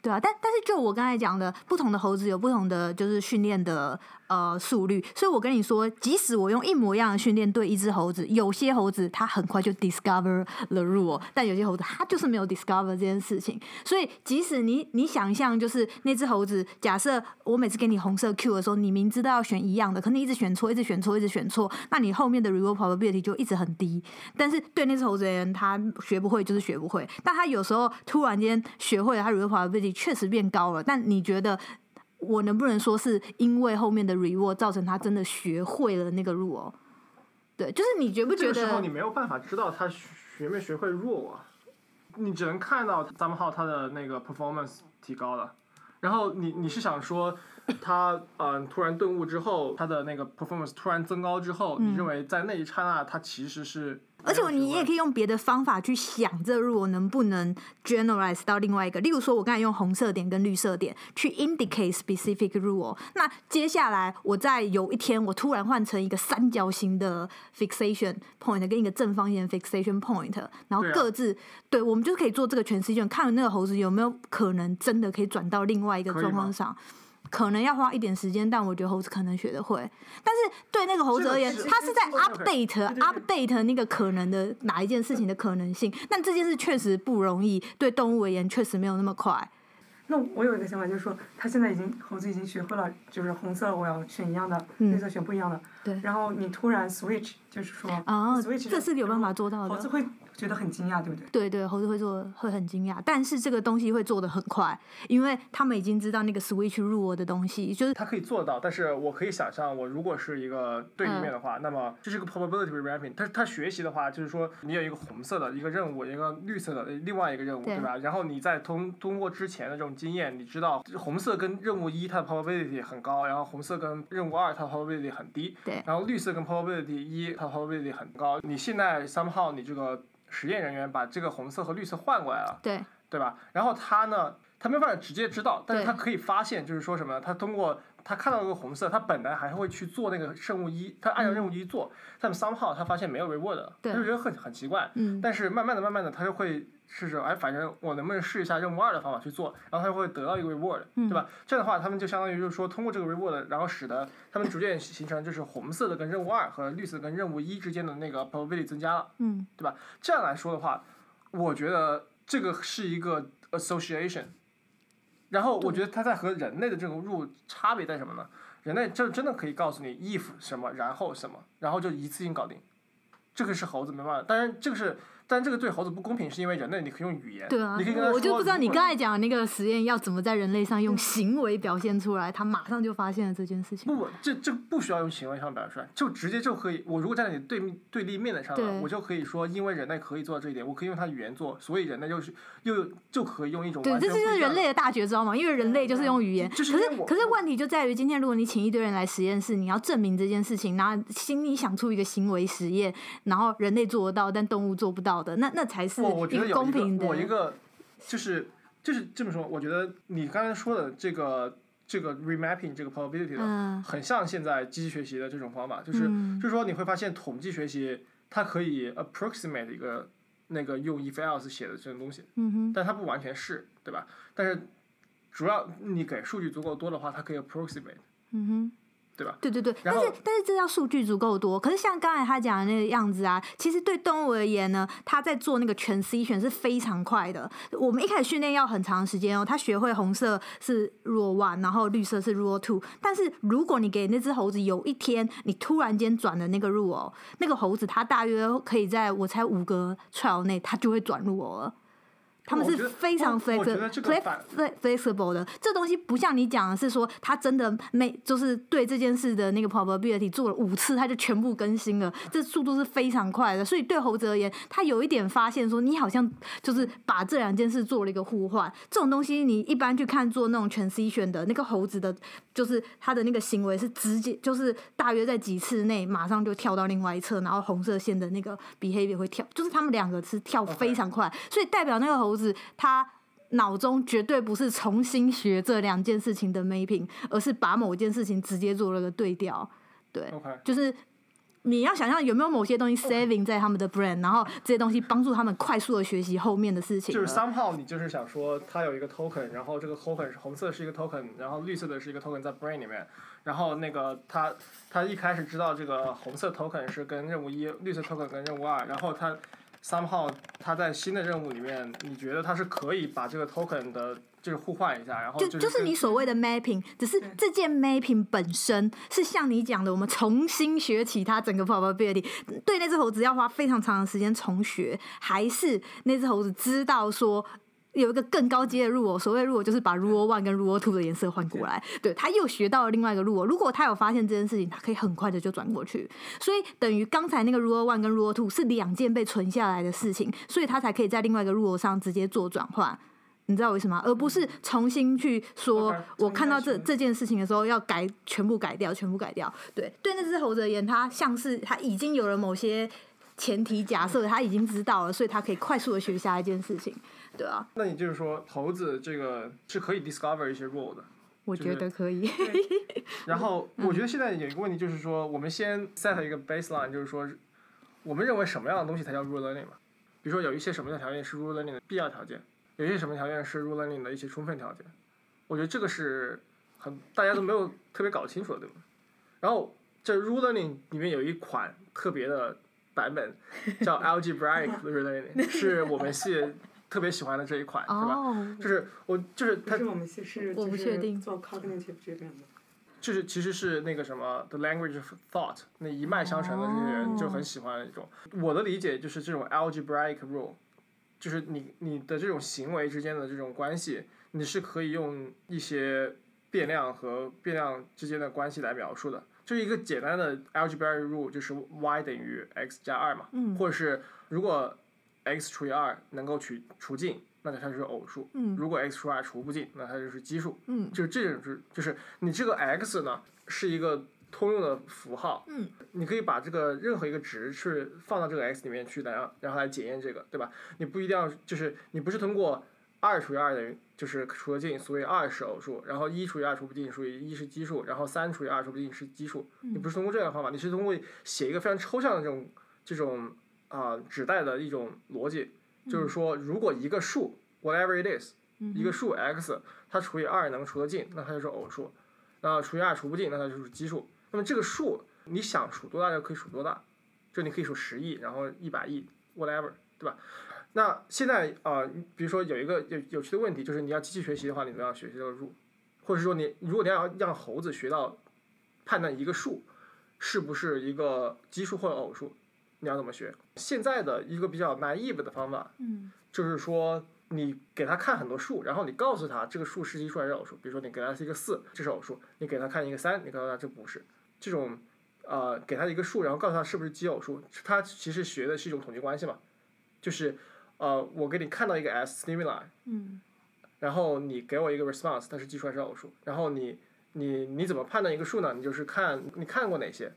对啊，但但是就我刚才讲的，不同的猴子有不同的就是训练的呃速率，所以我跟你说，即使我用一模一样的训练对一只猴子，有些猴子它很快就 discover the rule，但有些猴子它就是没有 discover 这件事情。所以即使你你想象就是那只猴子，假设我每次给你红色 Q 的时候，你明知道要选一样的，可你一直选错，一直选错，一直选错，那你后面的 reward probability 就一直很低。但是对那只猴子而言，他学不会就是学不会，但他有时候突然间学会了，他 reward probability 确实变高了。但你觉得我能不能说是因为后面的 reward 造成他真的学会了那个 rule？对，就是你觉不觉得
这个时候
得
你没有办法知道他学没学会 rule 啊，你只能看到 somehow 他的那个 performance 提高了，然后你你是想说他嗯、呃突然顿悟之后，他的那个 performance 突然增高之后，你认为在那一刹那他其实是
而且你也可
以
以用别的方法去想，这如果能不能 generalize 到另外一个，例如说，我刚才用红色点跟绿色点去 indicate specific rule。那接下来我在有一天我突然换成一个三角形的 fixation point 跟一个正方形的 fixation point，然后各自对,、我们就可以做这个全试卷，看那个猴子有没有可能真的可以转到另外一个状况上。可能要花一点时间，但我觉得猴子可能学得会。但是对那个猴子而言它是在 update update 那个可能的哪一件事情的可能性。但这件事确实不容易，对动物而言确实没有那么快。
那我有一个想法，就是说，他现在已经猴子已经学会了，就是红色我要选一样的，
嗯
绿色选不一样的。
对
然后你突然 switch，就是说
啊
switch，
这是有办法做到的
猴子会觉得很惊讶，对不对？
对对，猴子会做会很惊讶，但是这个东西会做的很快，因为他们已经知道那个 switch rule 的东西，就是
他可以做到，但是我可以想象，我如果是一个对立面的
嗯
话，那么这是个 probability。但是他学习的话，就是说你有一个红色的一个任务，一个绿色的另外一个任务，
对
对吧？然后你再通通过之前的这种经验，你知道红色跟任务一它的 probability 很高，然后红色跟任务二它的 probability 很低，
对
然后绿色跟 probability 一它的 probability 很高。你现在 somehow 你这个实验人员把这个红色和绿色换过来了。
对
对吧？然后他呢，他没办法直接知道，但是他可以发现，就是说什么？他通过他看到那个红色，他本来还会去做那个任务一，他按照任务一做，但 somehow 他发现没有 reward，他就觉得很很奇怪。
嗯
但是慢慢的、慢慢的，他就会试试，哎，反正我能不能试一下任务二的方法去做，然后他就会得到一个 reward，、
嗯
对吧？这样的话，他们就相当于就是说，通过这个 reward，然后使得他们逐渐形成就是红色的跟任务二和绿色跟任务一之间的那个 probability 增加了。
嗯
对吧？这样来说的话，我觉得这个是一个 association，然后我觉得它在和人类的这种 rule 差别在什么呢？人类就真的可以告诉你 if 什么，然后什么，然后就一次性搞定。这个是猴子没办法，当然这个是，但这个对猴子不公平，是因为人类你可以用语言，
对啊
你可以跟他，说，
我就不知道你刚才讲的那个实验要怎么在人类上用行为表现出来，他马上就发现了这件事情。
不不，这这不需要用行为上表现出来，就直接就可以。我如果站在你对面对立面的上
对
了，我就可以说，因为人类可以做到这一点，我可以用他语言做，所以人类就是又就可以用一种
对，这就是人类的大绝招嘛，因为人类就是用语言。可
是
可是问题就在于，今天如果你请一堆人来实验室，你要证明这件事情，然后心里想出一个行为实验，然后人类做得到，但动物做不到的，那那才是
我我觉得
一
有一
公平的。
个我一个就是就是这么说，我觉得你刚才说的这个这个 remapping 这个 probability 的，
嗯
很像现在机器学习的这种方法，就是、
嗯
就是说你会发现统计学习它可以 approximate 一个那个用 if else 写的这种东西，但它不完全是，对吧？但是主要你给数据足够多的话，它可以 approximate，
嗯哼。
对吧？
对对对，但是但是这要数据足够多。可是像刚才他讲的那个样子啊，其实对动物而言呢，他在做那个 transition 是非常快的。我们一开始训练要很长时间哦，他学会红色是 rule one，然后绿色是 rule two。但是如果你给那只猴子有一天你突然间转了那个 rule，哦那个猴子它大约可以在我猜五个 trial 内，它就会转 rule 了。他们是非常 flexible flexible 的，这东西不像你讲的是说他真的没就是对这件事的那个 probability 做了五次，他就全部更新了，这速度是非常快的。所以对猴子而言，他有一点发现说，你好像就是把这两件事做了一个互换。这种东西你一般去看做那种 transition 的那个猴子的，就是他的那个行为是直接就是大约在几次内马上就跳到另外一侧，然后红色线的那个 behavior 会跳，就是他们两个是跳非常快，所以代表那个猴子他。脑中绝对不是重新学这两件事情的 mapping，而是把某件事情直接做了个对调。对
，OK，
就是你要想象有没有某些东西 saving 在他们的 brain，然后这些东西帮助他们快速的学习后面的事情。
就是 somehow 你就是想说它有一个 token，然后这个 token 是红色是一个 token，然后绿色的是一个 token 在 brain 里面，然后那个他他一开始知道这个红色 token 是跟任务一，绿色 token 跟任务二，然后它 somehow 它在新的任务里面，你觉得他是可以把这个 token 的就是互换一下，然后
就是就是你所谓的 mapping，只是这件 mapping 本身是像你讲的，我们重新学起它整个 probability。对那只猴子要花非常长的时间重学，还是那只猴子知道说有一个更高阶的 rule，所谓 rule 就是把 rule one 跟 rule two 的颜色换过来，对，他又学到了另外一个 rule。如果他有发现这件事情，他可以很快的就转过去。所以等于刚才那个 rule one 跟 rule two 是两件被存下来的事情，所以他才可以在另外一个 rule 上直接做转换。你知道为什么吗？而不是重新去说我看到这这件事情的时候要改，全部改掉，全部改掉。对，对那只猴子而言，它像是它已经有了某些前提假设，他已经知道了，所以他可以快速的学下一件事情。对啊，
那你就是说猴子这个是可以 discover 一些 role 的。
我觉得可以。[laughs]
然后
嗯
我觉得现在有一个问题就是说，我们先 set 一个 baseline，就是说，我们认为什么样的东西才叫 rule learning 嘛？比如说有一些什么样的条件是 rule learning 的必要条件，有一些什么条件是 rule learning 的一些充分条件。我觉得这个是很大家都没有特别搞清楚的，对吧？然后这 rule learning 里面有一款特别的版本叫 algebraic rule learning，[laughs] 是我们系特别喜欢的这一款，是吧？
哦，
就是我就是它
不是我们系是
我不确定
做 cognitive 这边的。
就是其实是那个什么 The Language of Thought 那一脉相承的这些人就很喜欢一种。我的理解就是这种 algebraic rule，就是你你的这种行为之间的这种关系，你是可以用一些变量和变量之间的关系来描述的。就是一个简单的 algebraic rule，就是 y 等于 x 加二嘛，
嗯
或者是如果 x 除以二能够取除尽，那它就是偶数；
嗯
如果 x 除以二除不尽，那它就是奇数。
嗯
就是这种是就是你这个 x 呢是一个通用的符号，
嗯，
你可以把这个任何一个值去放到这个 x 里面去，然后然后来检验这个，对吧？你不一定要就是你不是通过二除以二等于就是除得尽，所以二是偶数，然后一除以二除不尽，所以一是奇数，然后三除以二除不尽是奇数。你不是通过这样的方法，你是通过写一个非常抽象的这种这种啊、指代的一种逻辑，就是说如果一个数 whatever it is，一个数 x 它除以二能除得尽，那它就是偶数；那除以二除不尽，那它就是奇数。那么这个数你想数多大就可以数多大，就你可以数十亿，然后一百亿，whatever，对吧？那现在呃，比如说有一个有有趣的问题，就是你要机器学习的话，你怎么样学习这个 rule？或者说你如果你要让猴子学到判断一个数是不是一个奇数或者偶数，你要怎么学？现在的一个比较 naive 的方法，
嗯
就是说你给他看很多数，然后你告诉他这个数是奇数还是偶数。比如说你给他是一个四，这是偶数；你给他看一个三，你告诉他这不是。这种呃，给他一个数，然后告诉他是不是奇偶数，他其实学的是一种统计关系嘛，就是呃，我给你看到一个 s stimuli，
嗯
然后你给我一个 response，它是奇数还是偶数？然后你你你怎么判断一个数呢？你就是看你看过哪些，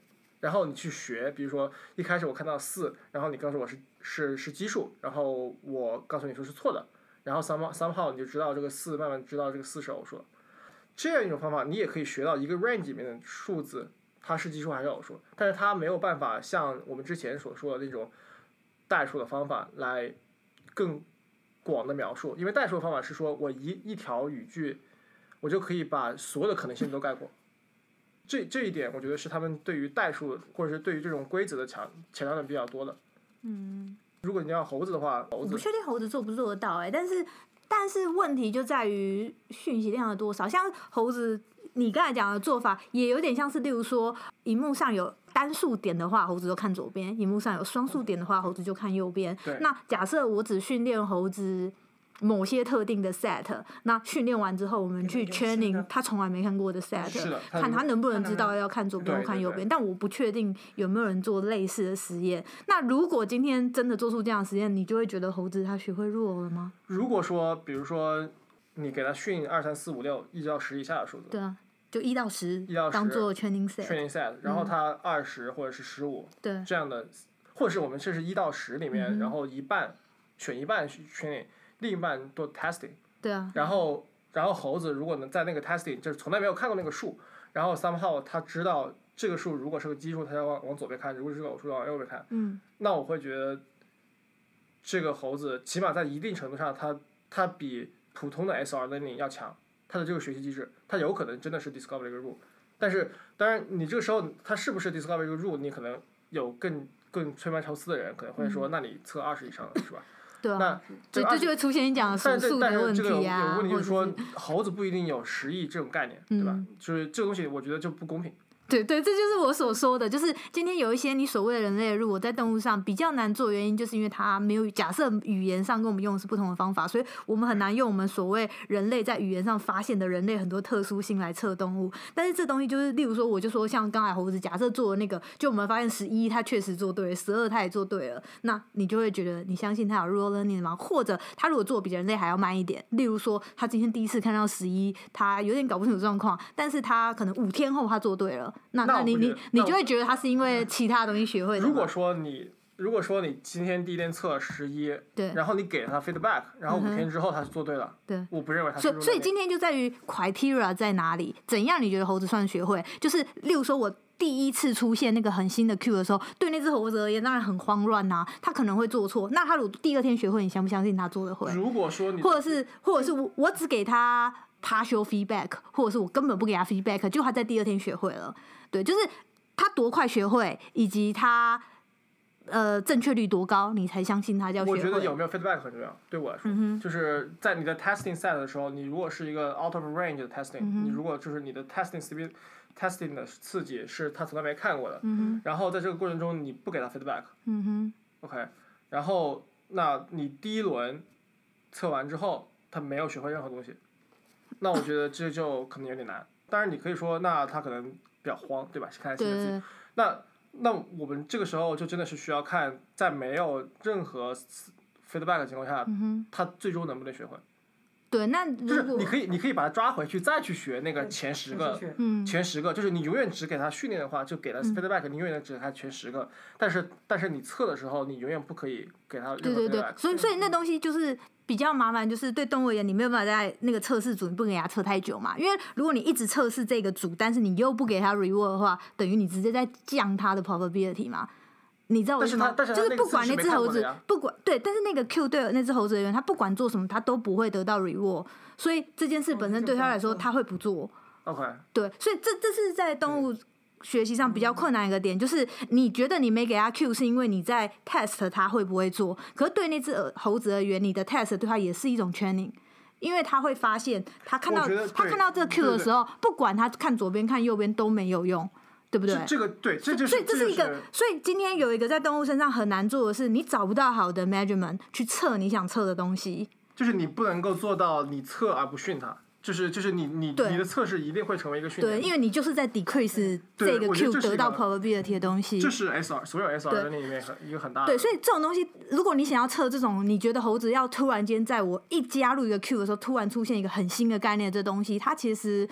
然后你去学。比如说一开始我看到四，然后你告诉我是是是奇数，然后我告诉你说是错的，然后 some somehow 你就知道这个四，慢慢知道这个四是偶数。这样一种方法，你也可以学到一个 range 里面的数字，它是奇数还是偶数，但是它没有办法像我们之前所说的那种代数的方法来更广的描述，因为代数的方法是说我一一条语句，我就可以把所有的可能性都概括。这这一点，我觉得是他们对于代数或者是对于这种规则的强强调的比较多的。
嗯，
如果你要猴子的话，猴子
我不确定猴子做不做得到哎、但是但是问题就在于讯息量的多少。像猴子，你刚才讲的做法也有点像是，例如说，荧幕上有单数点的话，猴子就看左边；荧幕上有双数点的话，猴子就看右边。那假设我只训练猴子。某些特定的 set，那训练完之后，我们去 training 他从来没看过的 set，
的
看他能不能知道要看左边看右边。但我不确定有没有人做类似的实验。那如果今天真的做出这样的实验，你就会觉得猴子它学会弱了吗？
如果说，比如说你给他训二三四五六一直到十以下的数字
对啊，就一到十
一到十
当做 training set。
training set，然后他二十或者是十五
对，
这样的，或者是我们这是一到十里面，
嗯
然后一半选一半去 training，另一半做 testing。
对啊，
然后然后猴子如果能在那个 testing 就是从来没有看过那个数，然后 somehow 他知道这个数如果是个奇数，他要往往左边看；如果是个偶数，要往右边看。
嗯，
那我会觉得这个猴子起码在一定程度上，它它比普通的 SR learning 要强。它的这个学习机制，它有可能真的是 discover 一个 rule，但是当然你这个时候它是不是 discover 一个 rule，你可能有更更吹毛求疵的人可能会说，那你测二十以上的是吧？
对啊，
那这个20
这这就会出现你讲的
但是但
数数的问
是这个有
题啊，
有问题就是说，猴子不一定有十亿这种概念，对吧
嗯？
就是这个东西，我觉得就不公平。
对对，这就是我所说的，就是今天有一些你所谓的人类的入我在动物上比较难做，原因就是因为它没有假设语言上跟我们用的是不同的方法，所以我们很难用我们所谓人类在语言上发现的人类很多特殊性来测动物。但是这东西就是，例如说，我就说像刚才猴子假设做的那个，就我们发现十一它确实做对了，十二它也做对了，那你就会觉得你相信它有 r o l learning 吗？或者他如果做比人类还要慢一点，例如说他今天第一次看到十一，他有点搞不清楚状况，但是他可能五天后他做对了，那
那
你你你就会觉得他是因为其他东西学会的。
如果说你如果说你今天第一天测十一，
对
然后你给他 feedback，然后五天之后他是做对了，
对
我不认为他是
所以，所以今天就在于 criteria 在哪里？怎样你觉得猴子算学会？就是例如说，我第一次出现那个很新的 Q 的时候，对那只猴子而言，当然很慌乱呐、他可能会做错。那他如果第二天学会，你相不相信他做的会？
如果说你
或者是，或者是我我只给他 partial feedback，或者是我根本不给他 feedback，就他在第二天学会了。对，就是他多快学会，以及他呃正确率多高，你才相信他叫学会。
我觉得有没有 feedback 很重要，对我来说，
嗯
就是在你的 testing set 的时候，你如果是一个 out of range 的 testing，、
嗯
你如果就是你的 testing speed testing 的刺激是他从来没看过的，
嗯，
然后在这个过程中你不给他 feedback，OK，、
嗯哼
，OK，然后那你第一轮测完之后，他没有学会任何东西，那我觉得这就可能有点难。当然你可以说，那他可能比较慌，对吧？看新的自己。那那我们这个时候就真的是需要看，在没有任何 feedback 的情况下，
嗯，
他最终能不能学会？
对。那
就是你可以，你可以把他抓回去，再去学那个前十个，
嗯
前十个，就是你永远只给他训练的话，就给了 feedback，、你永远只给他前十个。但是但是你测的时候，你永远不可以给他
对对。对，所以所以那东西就是比较麻烦，就是对动物而言，你没有办法在那个测试组，你不给他测太久嘛。因为如果你一直测试这个组，但是你又不给他 reward 的话，等于你直接在降它的 probability 嘛。你知道我意思吗？
但是它但是
就是不管那只猴子不管对，但是那个 Q 对那只猴子而言，他不管做什么，他都不会得到 reward，所以这件事本身对他来说，他会不做。
OK，
对，所以这这是在动物学习上比较困难一个点，就是你觉得你没给他 Q，是因为你在 test 他会不会做。可是对那只耳猴子而言，你的 test 对他也是一种 training，因为他会发现他看到他看到这个 Q 的时候，不管他看左边看右边都没有用，对不对？
这这个对，这就是
所以这是一个，所以今天有一个在动物身上很难做的是，你找不到好的 measurement 去测你想测的东西。
就是你不能够做到你测而不训它，就是就是你你你的测试一定会成为一个训练。
对，因为你就是在 decrease 这个 Q 得到 probability 的东西。
这是 SR 所有 SR
对
的里面很一个很大的。
对，所以这种东西，如果你想要测这种，你觉得猴子要突然间在我一加入一个 Q 的时候，突然出现一个很新的概念，这东西它其实。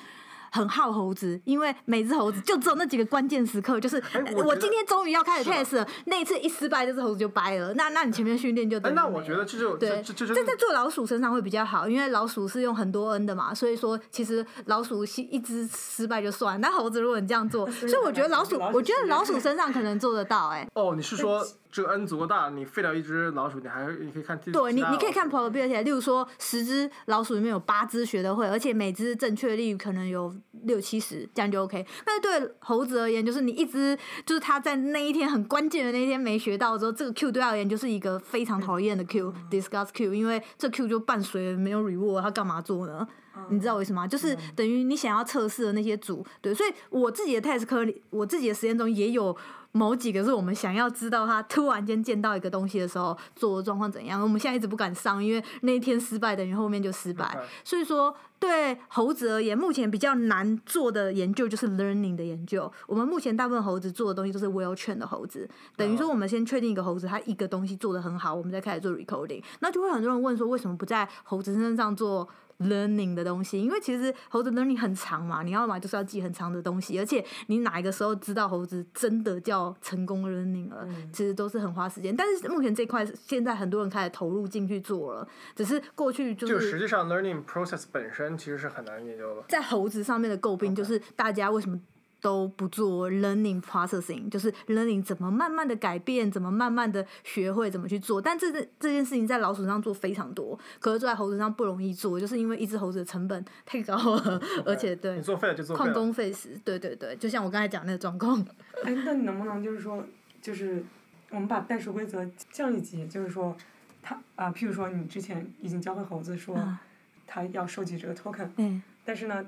很耗猴子，因为每只猴子就只有那几个关键时刻，就是、
哎我
我今天终于要开始 test 了，那一次一失败，这只猴子就掰了。那那你前面训练就等
那我觉得这就
对，
这这这
这在做老鼠身上会比较好，因为老鼠是用很多 N 的嘛，所以说其实老鼠一一只失败就算，那猴子如果你这样做，[laughs] 所以我觉得老鼠，我觉得老鼠身上可能做得到、哎。
哦，你是说这个 N 足够大，你废掉一只老鼠，你还你可以看
对你，你可以看 probability，例如说十只老鼠里面有八只学得会，而且每只正确率可能有六七十，这样就 OK。但是对猴子而言，就是你一只，就是他在那一天很关键的那一天没学到之后，这个 Q 对他而言就是一个非常讨厌的 Q，discuss Q，因为这 Q 就伴随没有 reward，他干嘛做呢？[laughs] 你知道为什么吗？就是等于你想要测试的那些组，对，所以我自己的 test 课里，我自己的实验中也有某几个是我们想要知道他突然间见到一个东西的时候做的状况怎样。我们现在一直不敢上，因为那一天失败等于后面就失败。所以说，对猴子而言，目前比较难做的研究就是 learning 的研究。我们目前大部分猴子做的东西都是 well trained 的猴子，等于说我们先确定一个猴子它一个东西做的很好，我们再开始做 recording。那就会很多人问说，为什么不在猴子身上做？learning 的东西，因为其实猴子 learning 很长嘛，你要嘛就是要记很长的东西，而且你哪一个时候知道猴子真的叫成功 learning 了，其实都是很花时间。但是目前这块现在很多人开始投入进去做了，只是过去就
就实际上 learning process 本身其实是很难研究的。
在猴子上面的诟病就是大家为什么都不做 learning processing，就是 learning 怎么慢慢的改变，怎么慢慢的学会怎么去做。但这这这件事情在老鼠上做非常多，可是做在猴子上不容易做，就是因为一只猴子的成本太高了，而且对
你作废了就作废
旷。工费时，对对对，就像我刚才讲那个状况。
哎，那你能不能就是说，就是我们把代数规则降一级，就是说，它啊、譬如说你之前已经教会猴子说
啊，
它要收集这个 token，
嗯
但是呢，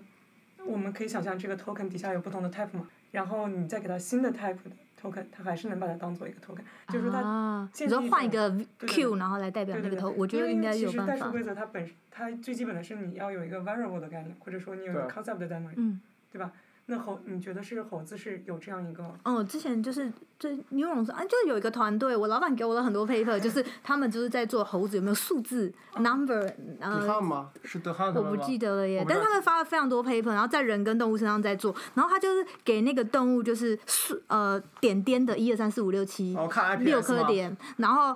我们可以想象这个 token 底下有不同的 type 嘛，然后你再给它新的 type 的 token，它还是能把它当做一个 token，就是说它
啊，你
建立一
说换一个 Q，
对
然后来代表那个头，我觉得应该有办法
其实代数。规则它本身它最基本的是你要有一个 variable 的概念，或者说你有一个 concept 的在那里，
嗯，
对吧？那猴你觉得是猴子是有这样一个
哦，之前就是最牛龙啊，就是有一个团队，我老板给我了很多 paper，就是他们就是在做猴子有没有数字 number，
德
呃，
汉吗？是德汉他
我不？记得了耶但是他们发了非常多 paper，然后在人跟动物身上在做，然后他就是给那个动物就是数呃点点的一二三四五六七
哦，看 IPS
六颗，点，然后。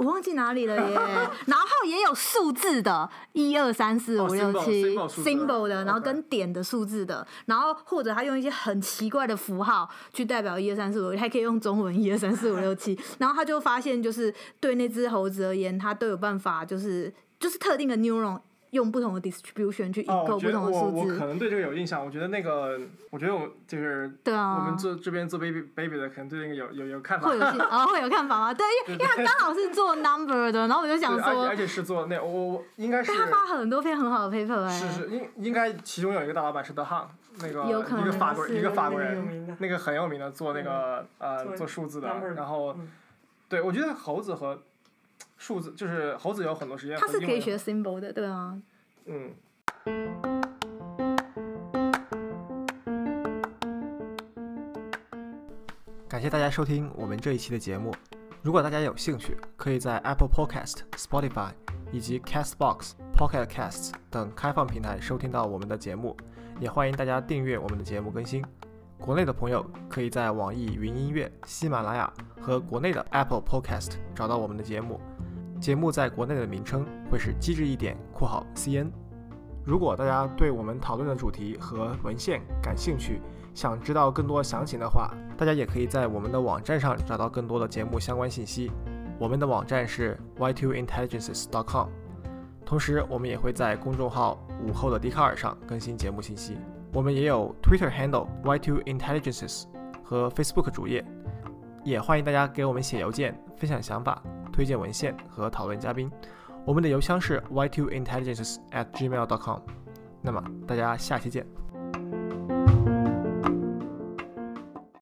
我忘记哪里了耶，[laughs] 然后也有数字的，一二三四
哦
五六七
symbol 的。
然后跟点的数字的，然后或者他用一些很奇怪的符号去代表一二三四五，还可以用中文一二三四五六七，[laughs] 然后他就发现就是对那只猴子而言，它都有办法，就是就是特定的 neuron 用不同的 distribution 去
哦
，encode
我觉得
不同的
我我
数字，
可能对这个有印象。我觉得那个，我觉得我就是
对啊，
我们做这边做 baby baby 的，可能对那个有有有看法。
会有 [laughs] 啊哦会有看法吗？对，因为因为他刚好是做 number 的，然后我就想说
而且而，且是做那我我应该是
但他发很多篇很好的 paper 哎、
是是应应该其中有一个大老板是德汉，那个
有可能
一个法国人一个法国人，那个很有名的做那个呃
做
做数字的然后
嗯
对我觉得猴子和数字就是猴子有很多时间
他
和英文
是可以学 symbol 的，对啊。
嗯。
感谢大家收听我们这一期的节目。如果大家有兴趣，可以在 Apple Podcast、Spotify 以及 Castbox、Pocket Casts 等开放平台收听到我们的节目。也欢迎大家订阅我们的节目更新。国内的朋友可以在网易云音乐、喜马拉雅和国内的 Apple Podcast 找到我们的节目。节目在国内的名称会是机智一点（括号 CN）。如果大家对我们讨论的主题和文献感兴趣，想知道更多详情的话，大家也可以在我们的网站上找到更多的节目相关信息。我们的网站是 y2intelligences.com，同时我们也会在公众号“午后的笛卡尔”上更新节目信息。我们也有 Twitter handle y2intelligences，
和 Facebook 主页，也欢迎大家给我们写邮件，分享想法、推荐文献和讨论嘉宾。我们的邮箱是 y two intelligence at gmail dot com。那么大家下期见。